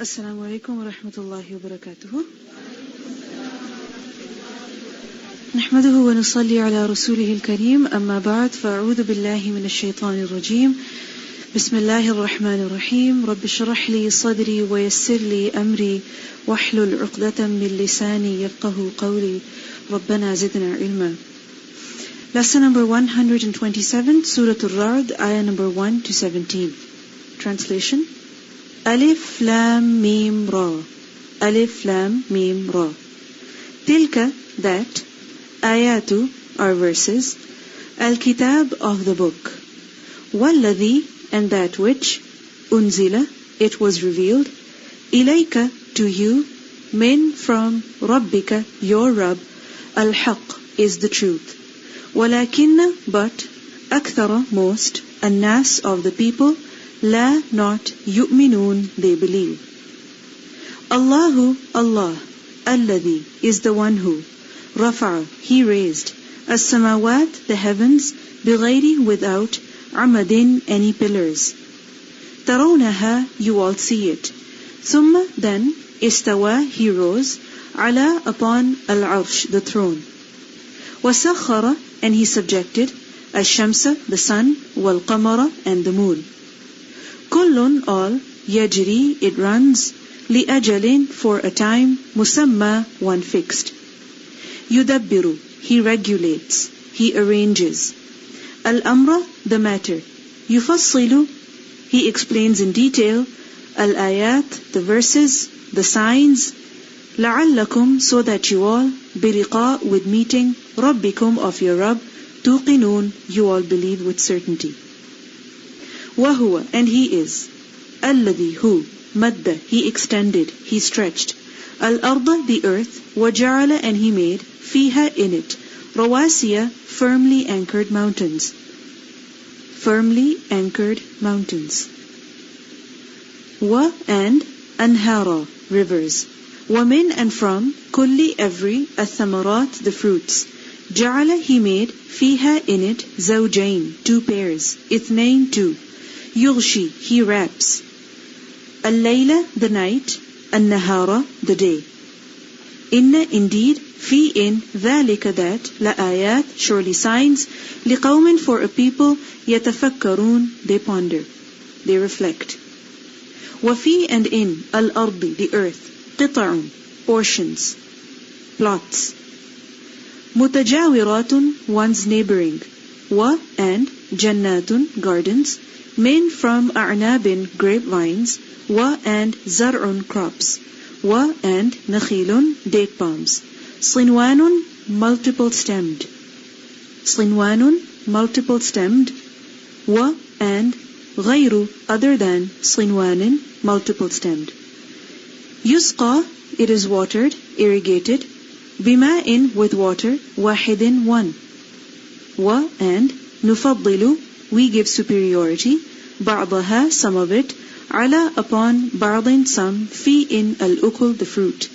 السلام عليكم ورحمة الله وبركاته. نحمده ونصلي على رسوله الكريم. أما بعد فأعوذ بالله من الشيطان الرجيم. بسم الله الرحمن الرحيم. رب اشرح لي صدري ويسر لي أمري. واحلل عقدة من لساني يفقه قولي. ربنا زدنا علما. Lesson number 127, Surah Al-Ra'd, ayah number 1 to 17. Translation. Alif Lam Mim Ra. Alif Lam Mim Ra. Tilka, that, ayatu are verses, Al-Kitab of the book. Walladhi, and that which, unzila, it was revealed, ilayka, to you, min from Rabbika, your Rabb, al-haq is the truth. Walakinna, but, akthara, most, الناس of the people, La not يؤمنون they believe. Allahu, Allah, الذي is the one who, رفع he raised, as-samawat, the heavens, bighayri, without, amadin, any pillars. ترونها you all see it. ثم then, استوى he rose, على upon al-arsh, the throne. وسخّر and he subjected, ash-shamsa, the sun, والقمر and the moon. كل all يجري it runs لأجل for a time مسمى one fixed يدبر he regulates he arranges الأمر the matter يفصل he explains in detail الآيات the verses the signs لعلكم so that you all بلقاء with meeting ربكم of your Rabb توقنون you all believe with certainty وهو and he is الذي who مد he extended he stretched الأرض the earth وجعل and he made فيها in it رواسيا firmly anchored mountains firmly anchored mountains wa and anhara rivers ومن and from كل every الثمرات the fruits جعل he made فيها in it زوجين two pairs اثنين two يغشي he wraps الليلة the night النهار the day إن indeed في in ذلك that لآيات surely signs لقوم for a people يتفكرون they ponder they reflect وفي and in الأرض the earth قطع portions plots متجاورات one's neighboring و and جنات gardens من from أعناب grapevines و and زرع crops و and نخيل date palms صنوان multiple stemmed صنوان multiple stemmed و and غير other than صنوان multiple stemmed يسقى it is watered irrigated بماء with water واحد one و and نفضل we give superiority بعضها some of it على upon بعض some في in الأكل the fruit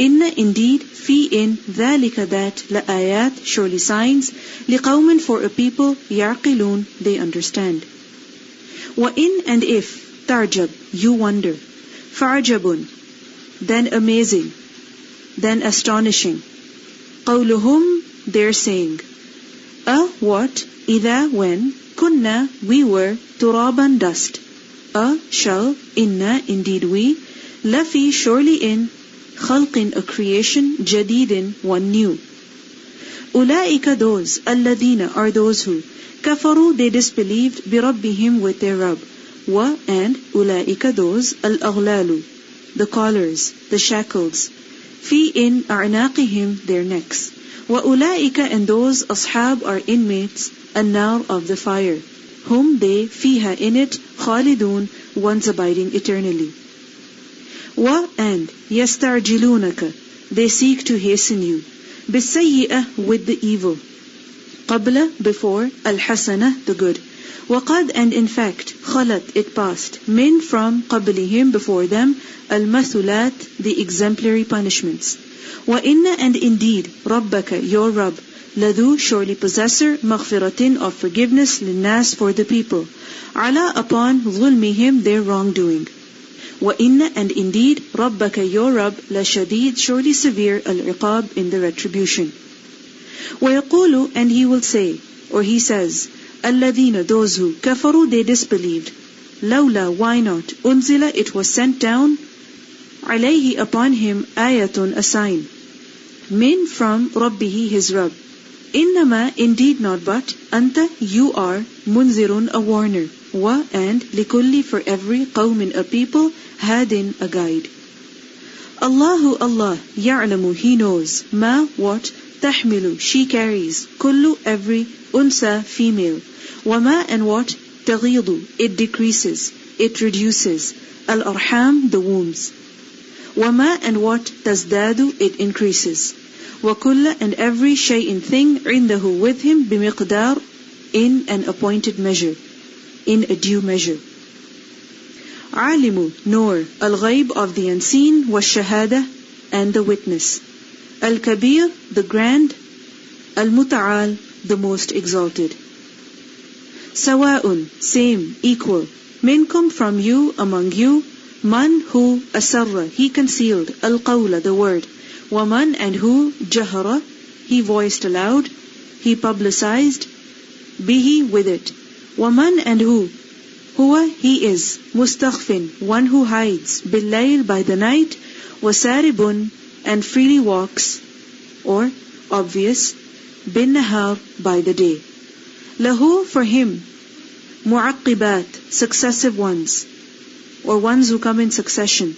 إن indeed في in ذلك that لآيات surely signs لقوم for a people يعقلون they understand وإن and if تعجب you wonder فعجب then amazing then astonishing قولهم their saying a what إذا when كنا we were ترابا dust a shall inna indeed we لفي surely in خلق a creation جديد one new أولئك those الذين are those who كفروا they disbelieved بربهم with their Rabb و and أولئك those الأغلال the collars the shackles في in أعناقهم their necks وأولئك and those أصحاب are inmates النار of the fire whom they فيها in it خالدون ones abiding eternally و and يستعجلونك they seek to hasten you بالسيئة with the evil قبل before الحسنة the good وقد and in fact خلت it passed من from قبلهم before them المثلات the exemplary punishments وإن and indeed ربك your Rabb Ladu, surely possessor, maghfiratin of forgiveness, linnas for the people. Ala upon zulmihim their wrongdoing. Wa inna and indeed, rabbaka your Rabb, la shadid, surely severe, al-iqab in the retribution. Wa yaqulu, and he will say, or he says, Alladina, those who kafaru, they disbelieved. Laula, why not? Unzila, it was sent down. Alayhi, upon him, ayatun, a sign. Min from Rabbihi, his Rabb. Innama indeed not but anta you are munzirun a warner. Wa and likulli for every qawmin a people hadin a guide. Allahu Allah ya'lamu He knows. ma what tahmilu she carries. kullu every unsa female. wama and what taghidu it decreases it reduces. al arham the wombs. wama and what tazdadu it increases وكل and every shay'in thing عنده with him بمقدار in an appointed measure in a due measure alimu nor al-ghaib of the unseen was shahada and the witness al-kabir the grand al-muta'al the most exalted sawa'un same equal minkum from you among you man who asarra he concealed al-qawla the word waman and who? Jahara he voiced aloud. He publicized. Bihi with it. Waman and who? Huwa, he is, mustakhfin, one who hides, billayl by the night, wasaribun, and freely walks, or, obvious, nahar by the day. Lahu, for him, mu'aqibat, successive ones, or ones who come in succession.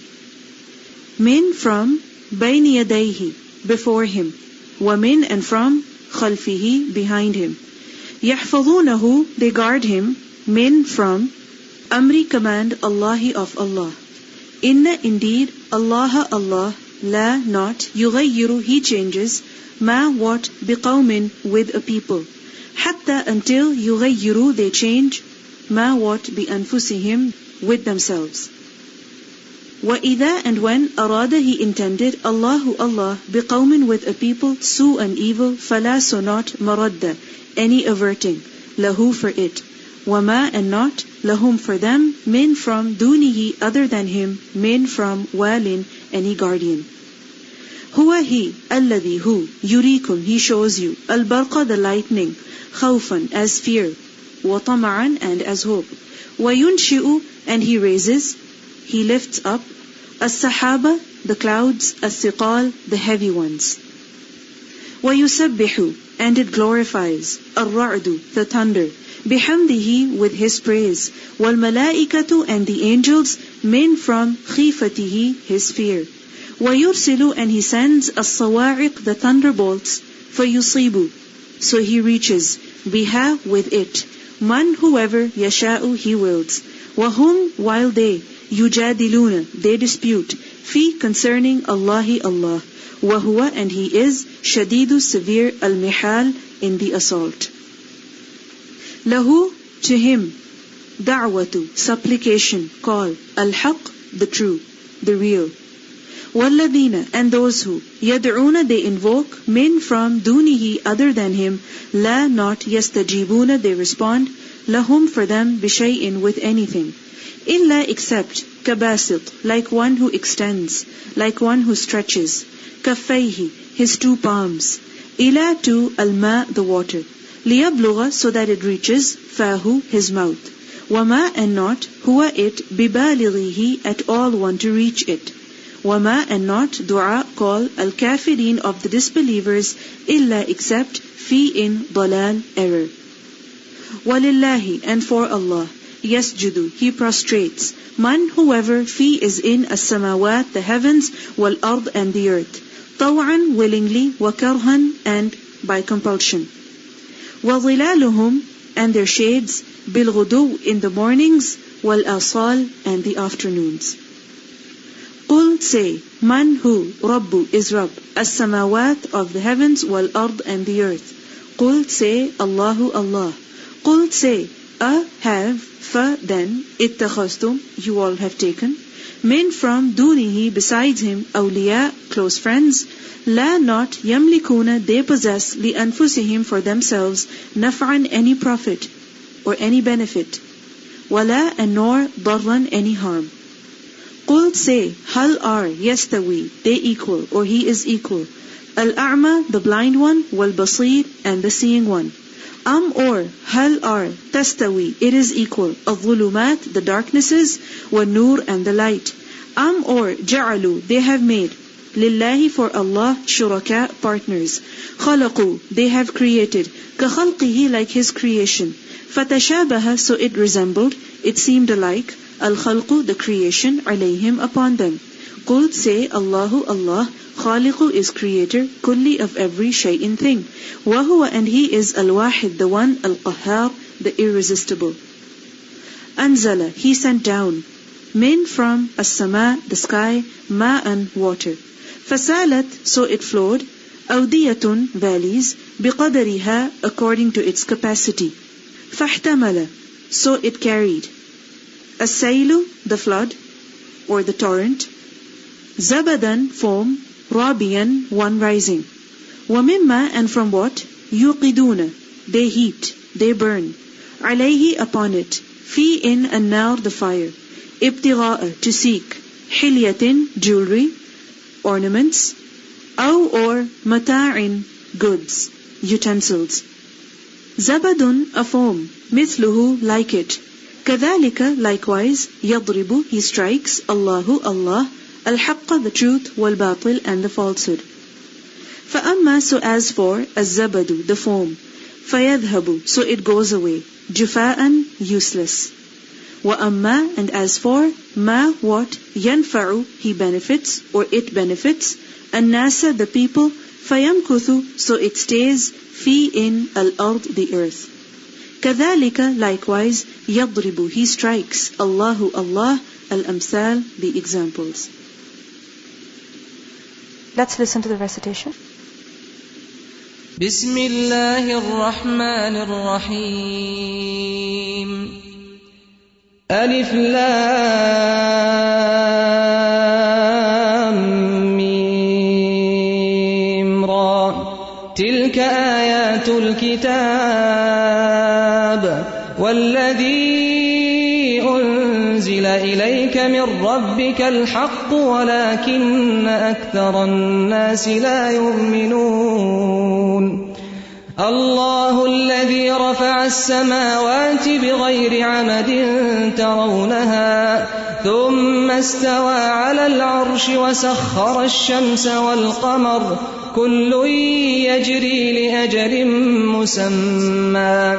Min from, bayni yadayhi, before him, min and from, khalfihi, behind him. Yahfazunahu, they guard him, min from, Amri command Allahi of Allah. Inna indeed Allah Allah la not yughayyiru he changes ma what biqawmin with a people. Hatta until yughayyiru they change ma what anfusihim with themselves. وَإِذَا and when arada he intended Allahu Allah biqawmin with a people su and evil fala so not maradda any averting lahu for it wama and not lahum for them, min from dunihi other than him, min from walin any guardian. Huwa he, alladhi who, yurikum he shows you, al-barqa the lightning, khawfan as fear, wa tama'an and as hope, wa yunshi'u and he raises, he lifts up, as-sahaba the clouds, as-siqal the heavy ones. Wa yusabbihu and it glorifies, ar-ra'du the thunder, bihamdihi with his praise, wal malaikatu and the angels min from khifatihi his fear. ويرسل and he sends as-sawa'iq the thunderbolts فيصيب so he reaches biha with it man whoever yasha'u he wills wahum while they yujadiluna they dispute fi concerning Allahi Allah وهو and he is shadidu severe al-mihal in the assault Lahu, to him, da'watu, supplication, call, al-haq, the true, the real. وَالَّذِينَ and those who يَدْعُونَ they invoke min from dunihi other than him la not yastajibuna they respond lahum for them bishay'in with anything illa except kabasit like one who extends like one who stretches kaffayhi his two palms ila to alma the water لِيَبْلُغَ so that it reaches fahu his mouth. وَمَا and not huwa it بِبَالِغِهِ at all one to reach it. وَمَا and not dua call al-kafirin of the disbelievers illa except fi in dalal error. وَلِلَّهِ and for Allah yasjudu he prostrates man whoever fi is in as-samawat the heavens wal ard and the earth طوعا willingly وكرها and by compulsion وَظِلَالُهُمْ and their shades بِالْغُدُوء in the mornings وَالْأَصَالِ and the afternoons. قُل say, Man who, Rabbu is Rabb, as-samawat of the heavens wal-ard and the earth. قُل say, Allahu Allah. قُل say, A have, fa then, ittakhastum, you all have taken. Min from dunihi besides him, awliya, close friends, La not yamlikuna they possess li anfusihim for themselves naf'an any profit or any benefit. Wala and nor darran any harm. قل say, hal are, yastawi, they equal, or he is equal. Al-a'ma, the blind one, wal-basir, and the seeing one. Am or, hal are, tastawi, it is equal. Al-dhulumat, the darknesses, wal-nur, and the light. Am or, ja'alu, they have made. Lillahi for Allah, shuraka, partners. Khalaqu, they have created. Kakhalqihi, like His creation. Fatashabaha, so it resembled, it seemed alike. Al-khalqu, the creation, alayhim, upon them. Qul, say, Allahu, Allah, khaliqu is creator, kulli of every shay'in thing. Wahuwa, and He is al-wahid, the one, al-qahhar, the irresistible. Anzala, He sent down. Min from as-sama, the sky, ma'an, water. Fasalat, so it flowed. Awdiyatun, valleys. Biqadariha, according to its capacity. Fahtamala, so it carried. Asailu, the flood, or the torrent. Zabadan, foam. Rabian, one rising. Wamimma, and from what? Yuqiduna, they heat, they burn. Alayhi, upon it. Fi in an-nar, the fire. Ibtigha'a, to seek. Hilyatin, jewelry. Ornaments. Aw or mata'in, goods. Utensils. Zabadun, a foam. Mithluhu, like it. كذلك likewise يضرب he strikes Allahu Allah الحق the truth والباطل and the falsehood فأما so as for الزبد the foam فيذهب so it goes away جفاء useless وأما and as for ما what ينفع he benefits or it benefits الناس the people فيمكث so it stays في in الأرض the earth كذلك likewise يضرب he strikes الله Allah al-amsal the examples Let's listen to the recitation. بسم الله الرحمن الرحيم ألف لام أنزل إليك من ربك الحق ولكن أكثر الناس لا يؤمنون. الله الذي رفع السماوات بغير عمد ترونها ثم استوى على العرش وسخر الشمس والقمر كل يجري لأجل مسمى.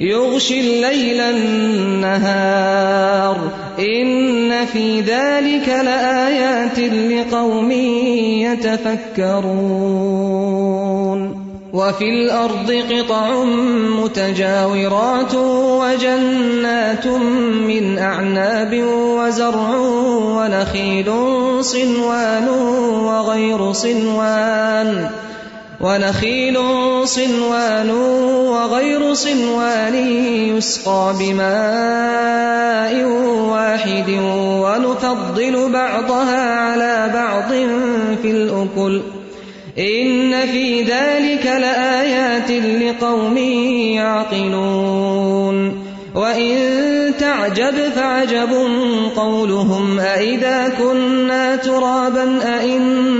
يغشي الليل النهار. إن في ذلك لآيات لقوم يتفكرون. وفي الأرض قطع متجاورات وجنات من أعناب وزرع ونخيل صنوان وغير صنوان. ونخيل صنوان وغير صنوان يسقى بماء واحد ونفضل بعضها على بعض في الأكل. إن في ذلك لآيات لقوم يعقلون. وإن تعجب فعجب قولهم أئذا كنا ترابا أئنا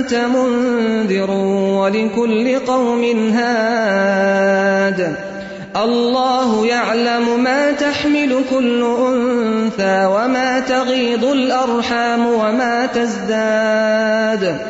أنت منذر ولكل قوم هاد. الله يعلم ما تحمل كل أنثى وما تغيض الأرحام وما تزداد.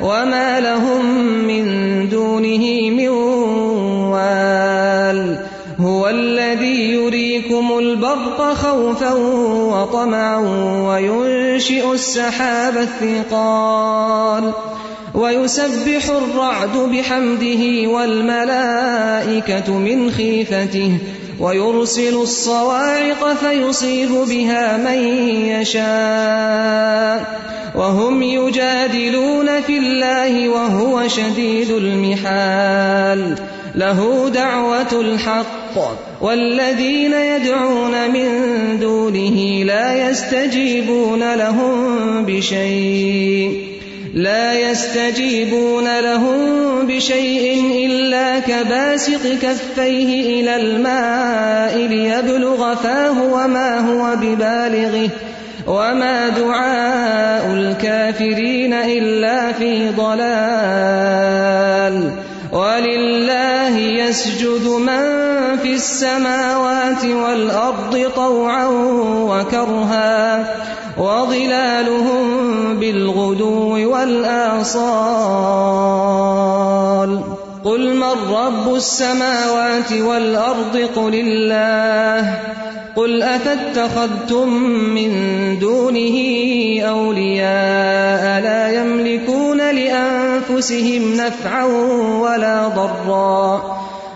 وما لهم من دونه من وال هو الذي يريكم البرق خوفا وطمعا وينشئ السحاب الثقال ويسبح الرعد بحمده والملائكة من خيفته ويرسل الصواعق فيصيب بها من يشاء وهم يجادلون في الله وهو شديد المحال له دعوة الحق والذين يدعون من دونه لا يستجيبون لهم بشيء لا يستجيبون لهم بشيء إلا كباسط كفيه إلى الماء ليبلغ فاه وما هو ببالغه وما دعاء الكافرين إلا في ضلال ولله يسجد من في السماوات والأرض طوعا وكرها وظلالهم بالغدو والآصال. قل من رب السماوات والأرض قل الله. قل أفاتخذتم من دونه أولياء لا يملكون لأنفسهم نفعا ولا ضرا.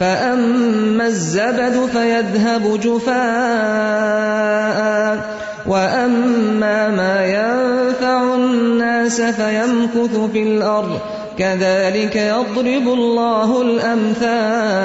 فأما الزبد فيذهب جفاء وأما ما ينفع الناس فيمكث في الأرض كذلك يضرب الله الأمثال.